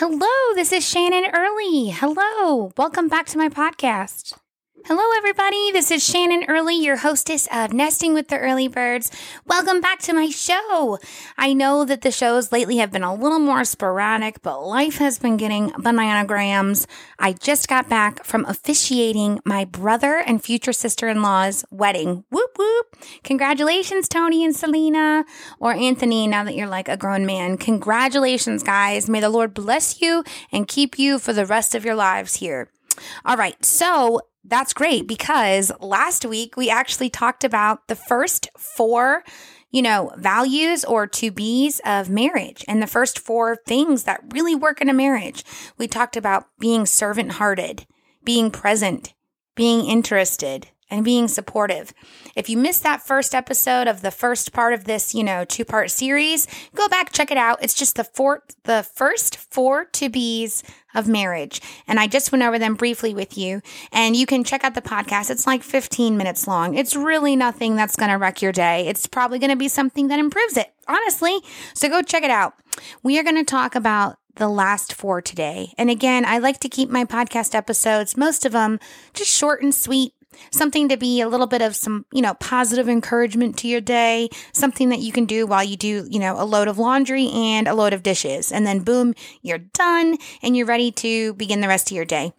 Hello, this is Shannon Early. Hello, welcome back to my podcast. Hello, everybody. This is Shannon Early, your hostess of Nesting with the Early Birds. Welcome back to my show. I know that the shows lately have been a little more sporadic, but life has been getting bananagrams. I just got back from officiating my brother and future sister in law's wedding. Whoop, whoop. Congratulations, Tony and Selena, or Anthony, now that you're like a grown man. Congratulations, guys. May the Lord bless you and keep you for the rest of your lives here. All right. So that's great because last week we actually talked about the first four, you know, values or to be's of marriage and the first four things that really work in a marriage. We talked about being servant hearted, being present, being interested, and being supportive. If you missed that first episode of the first part of this, you know, two part series, go back, check it out. It's just the four, the first four to be's of marriage. And I just went over them briefly with you. And you can check out the podcast. It's like 15 minutes long. It's really nothing that's going to wreck your day. It's probably going to be something that improves it, honestly. So go check it out. We are going to talk about the last four today. And again, I like to keep my podcast episodes, most of them just short and sweet something to be a little bit of some, you know, positive encouragement to your day, something that you can do while you do, you know, a load of laundry and a load of dishes. And then boom, you're done and you're ready to begin the rest of your day.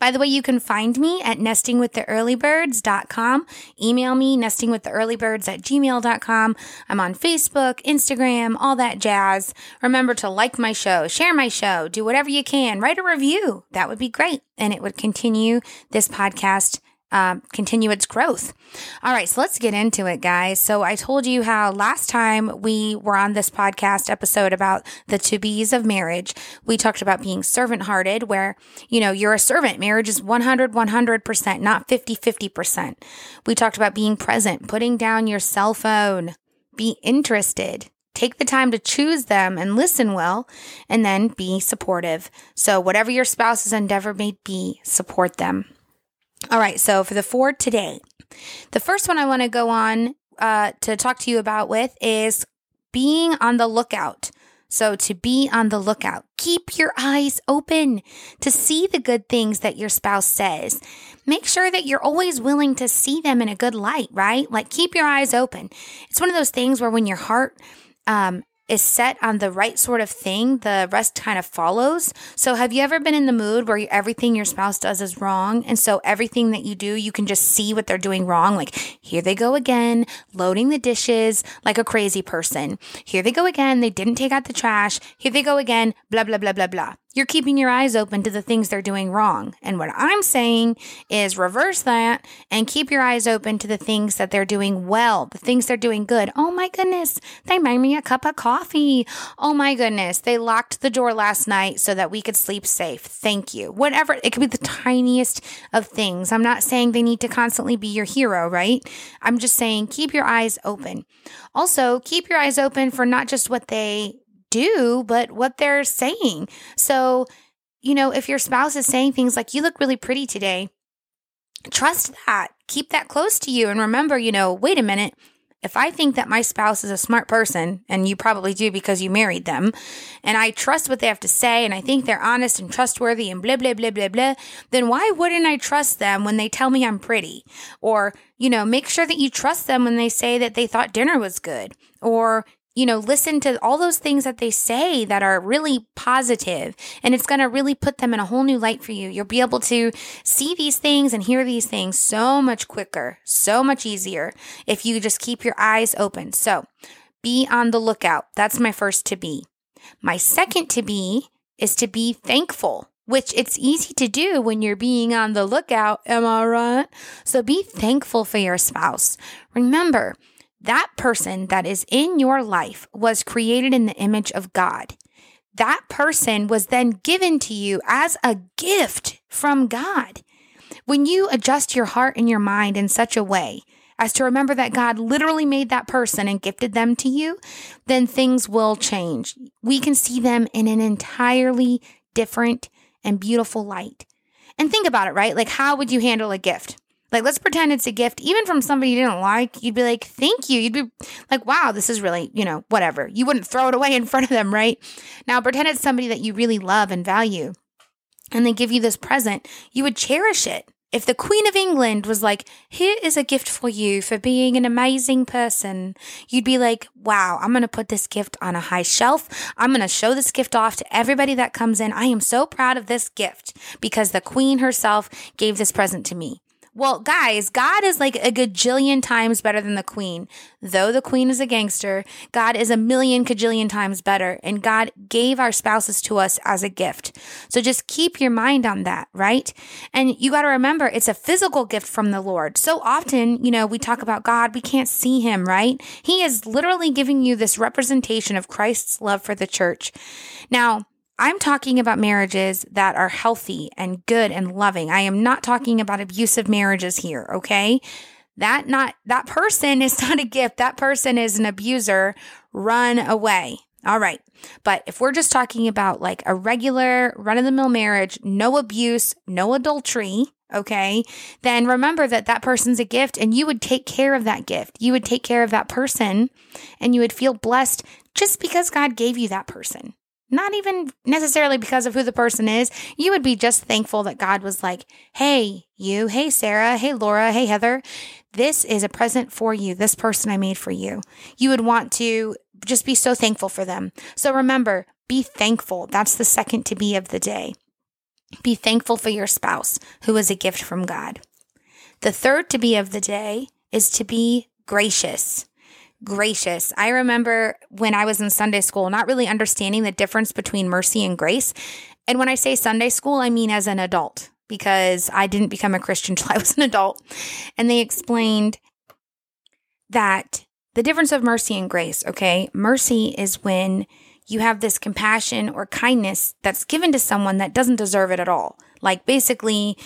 By the way, you can find me at nestingwiththeearlybirds.com. Email me, nestingwiththeearlybirds at gmail.com. I'm on Facebook, Instagram, all that jazz. Remember to like my show, share my show, do whatever you can, write a review. That would be great. And it would continue this podcast um, continue its growth. All right, so let's get into it, guys. So I told you how last time we were on this podcast episode about the to be's of marriage, we talked about being servant hearted, where, you know, you're a servant. Marriage is 100, 100%, not 50, 50%. We talked about being present, putting down your cell phone, be interested, take the time to choose them and listen well, and then be supportive. So, whatever your spouse's endeavor may be, support them. All right, so for the four today, the first one I want to go on uh, to talk to you about with is being on the lookout. So, to be on the lookout, keep your eyes open to see the good things that your spouse says. Make sure that you're always willing to see them in a good light, right? Like, keep your eyes open. It's one of those things where when your heart um, is set on the right sort of thing, the rest kind of follows. So, have you ever been in the mood where everything your spouse does is wrong? And so, everything that you do, you can just see what they're doing wrong. Like, here they go again, loading the dishes like a crazy person. Here they go again, they didn't take out the trash. Here they go again, blah, blah, blah, blah, blah. You're keeping your eyes open to the things they're doing wrong. And what I'm saying is reverse that and keep your eyes open to the things that they're doing well, the things they're doing good. Oh my goodness, they made me a cup of coffee. Oh my goodness, they locked the door last night so that we could sleep safe. Thank you. Whatever, it could be the tiniest of things. I'm not saying they need to constantly be your hero, right? I'm just saying keep your eyes open. Also, keep your eyes open for not just what they do, but what they're saying. So, you know, if your spouse is saying things like, you look really pretty today, trust that. Keep that close to you. And remember, you know, wait a minute. If I think that my spouse is a smart person, and you probably do because you married them, and I trust what they have to say, and I think they're honest and trustworthy and blah, blah, blah, blah, blah, then why wouldn't I trust them when they tell me I'm pretty? Or, you know, make sure that you trust them when they say that they thought dinner was good. Or, you know, listen to all those things that they say that are really positive, and it's going to really put them in a whole new light for you. You'll be able to see these things and hear these things so much quicker, so much easier if you just keep your eyes open. So be on the lookout. That's my first to be. My second to be is to be thankful which it's easy to do when you're being on the lookout. Am I right? So be thankful for your spouse. Remember, that person that is in your life was created in the image of God. That person was then given to you as a gift from God. When you adjust your heart and your mind in such a way as to remember that God literally made that person and gifted them to you, then things will change. We can see them in an entirely different and beautiful light. And think about it, right? Like, how would you handle a gift? Like, let's pretend it's a gift, even from somebody you didn't like. You'd be like, thank you. You'd be like, wow, this is really, you know, whatever. You wouldn't throw it away in front of them, right? Now, pretend it's somebody that you really love and value, and they give you this present. You would cherish it. If the Queen of England was like, here is a gift for you for being an amazing person, you'd be like, wow, I'm going to put this gift on a high shelf. I'm going to show this gift off to everybody that comes in. I am so proud of this gift because the Queen herself gave this present to me. Well, guys, God is like a gajillion times better than the queen. Though the queen is a gangster, God is a million cajillion times better. And God gave our spouses to us as a gift. So just keep your mind on that, right? And you got to remember it's a physical gift from the Lord. So often, you know, we talk about God, we can't see him, right? He is literally giving you this representation of Christ's love for the church. Now, I'm talking about marriages that are healthy and good and loving. I am not talking about abusive marriages here, okay? That not that person is not a gift. That person is an abuser. Run away. All right. But if we're just talking about like a regular run of the mill marriage, no abuse, no adultery, okay, then remember that that person's a gift and you would take care of that gift. You would take care of that person and you would feel blessed just because God gave you that person not even necessarily because of who the person is. You would be just thankful that God was like, hey, you, hey, Sarah, hey, Laura, hey, Heather, this is a present for you, this person I made for you. You would want to just be so thankful for them. So remember, be thankful. That's the second to be of the day. Be thankful for your spouse, who is a gift from God. The third to be of the day is to be gracious gracious. I remember when I was in Sunday school, not really understanding the difference between mercy and grace. And when I say Sunday school, I mean as an adult because I didn't become a Christian until I was an adult. And they explained that the difference of mercy and grace, okay? Mercy is when you have this compassion or kindness that's given to someone that doesn't deserve it at all. Like basically,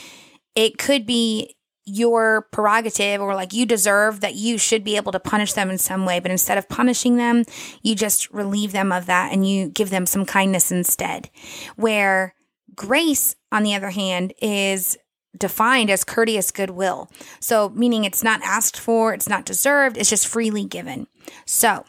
it could be your prerogative or like you deserve that you should be able to punish them in some way. But instead of punishing them, you just relieve them of that and you give them some kindness instead. Where grace, on the other hand, is defined as courteous goodwill. So, meaning it's not asked for, it's not deserved, it's just freely given. So,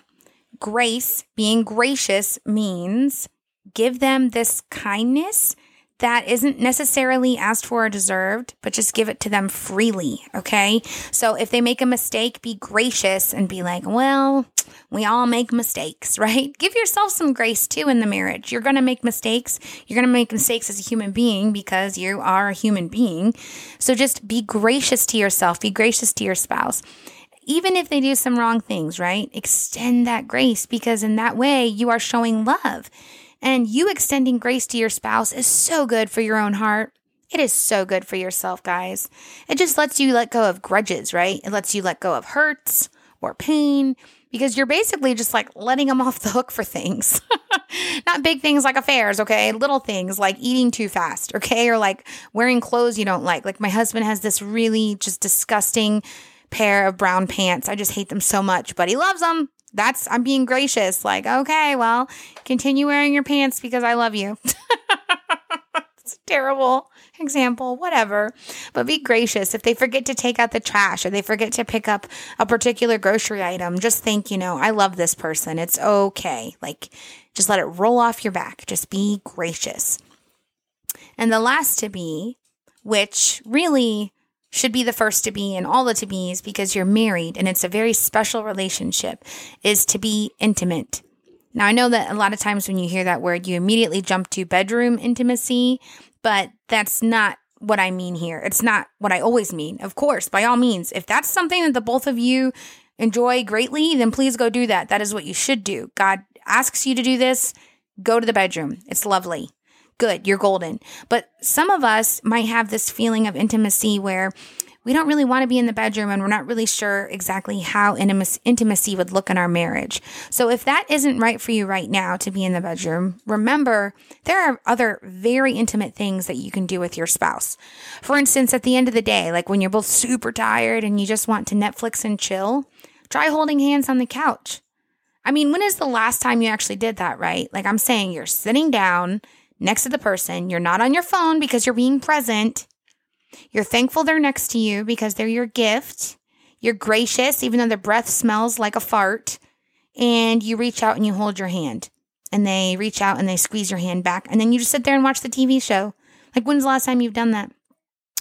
grace, being gracious, means give them this kindness that isn't necessarily asked for or deserved, but just give it to them freely. Okay. So if they make a mistake, be gracious and be like, well, we all make mistakes, right? Give yourself some grace too in the marriage. You're going to make mistakes. You're going to make mistakes as a human being because you are a human being. So just be gracious to yourself, be gracious to your spouse even if they do some wrong things, right? Extend that grace because in that way you are showing love. And you extending grace to your spouse is so good for your own heart. It is so good for yourself, guys. It just lets you let go of grudges, right? It lets you let go of hurts or pain because you're basically just like letting them off the hook for things. Not big things like affairs, okay? Little things like eating too fast, okay? Or like wearing clothes you don't like. Like my husband has this really just disgusting pair of brown pants. I just hate them so much, but he loves them that's I'm being gracious. Like, okay, well, continue wearing your pants because I love you. it's a terrible example, whatever. But be gracious. If they forget to take out the trash or they forget to pick up a particular grocery item, just think, you know, I love this person. It's okay. Like, just let it roll off your back. Just be gracious. And the last to be, which really should be the first to be in all the to be's because you're married and it's a very special relationship is to be intimate. Now, I know that a lot of times when you hear that word, you immediately jump to bedroom intimacy, but that's not what I mean here. It's not what I always mean. Of course, by all means, if that's something that the both of you enjoy greatly, then please go do that. That is what you should do. God asks you to do this. Go to the bedroom. It's lovely good, you're golden. But some of us might have this feeling of intimacy where we don't really want to be in the bedroom and we're not really sure exactly how intimacy would look in our marriage. So if that isn't right for you right now to be in the bedroom, remember there are other very intimate things that you can do with your spouse. For instance, at the end of the day, like when you're both super tired and you just want to Netflix and chill, try holding hands on the couch. I mean, when is the last time you actually did that, right? Like I'm saying, you're sitting down next to the person. You're not on your phone because you're being present You're thankful they're next to you because they're your gift. You're gracious, even though their breath smells like a fart. And you reach out and you hold your hand. And they reach out and they squeeze your hand back. And then you just sit there and watch the TV show. Like, when's the last time you've done that?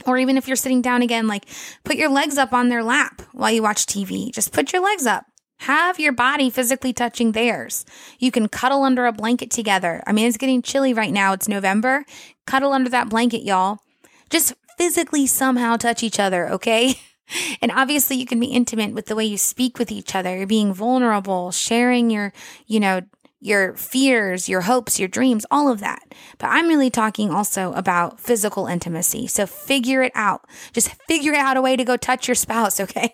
Or even if you're sitting down again, like put your legs up on their lap while you watch TV. Just put your legs up. Have your body physically touching theirs. You can cuddle under a blanket together. I mean, it's getting chilly right now. It's November. Cuddle under that blanket, y'all. Just physically somehow touch each other, okay? And obviously, you can be intimate with the way you speak with each other. You're being vulnerable, sharing your, you know, your fears, your hopes, your dreams, all of that. But I'm really talking also about physical intimacy. So figure it out. Just figure out a way to go touch your spouse, okay?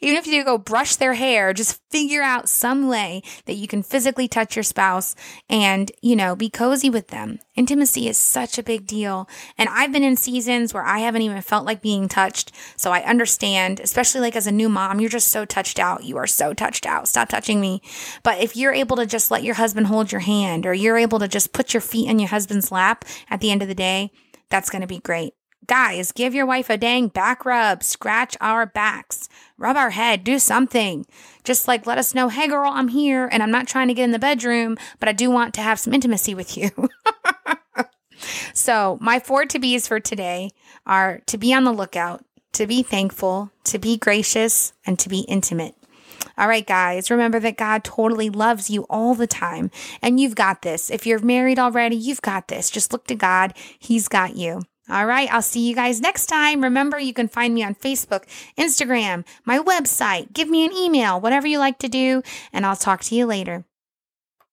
Even if you go brush their hair, just figure out some way that you can physically touch your spouse and, you know, be cozy with them. Intimacy is such a big deal. And I've been in seasons where I haven't even felt like being touched. So I understand, especially like as a new mom, you're just so touched out. You are so touched out. Stop touching me. But if you're able to just let your husband hold your hand or you're able to just put your feet in your husband's lap at the end of the day, that's going to be great. Guys, give your wife a dang back rub, scratch our backs, rub our head, do something. Just like let us know, hey girl, I'm here and I'm not trying to get in the bedroom, but I do want to have some intimacy with you. so, my four to be's for today are to be on the lookout, to be thankful, to be gracious, and to be intimate. All right, guys, remember that God totally loves you all the time, and you've got this. If you're married already, you've got this. Just look to God, He's got you. All right, I'll see you guys next time. Remember, you can find me on Facebook, Instagram, my website. Give me an email, whatever you like to do, and I'll talk to you later.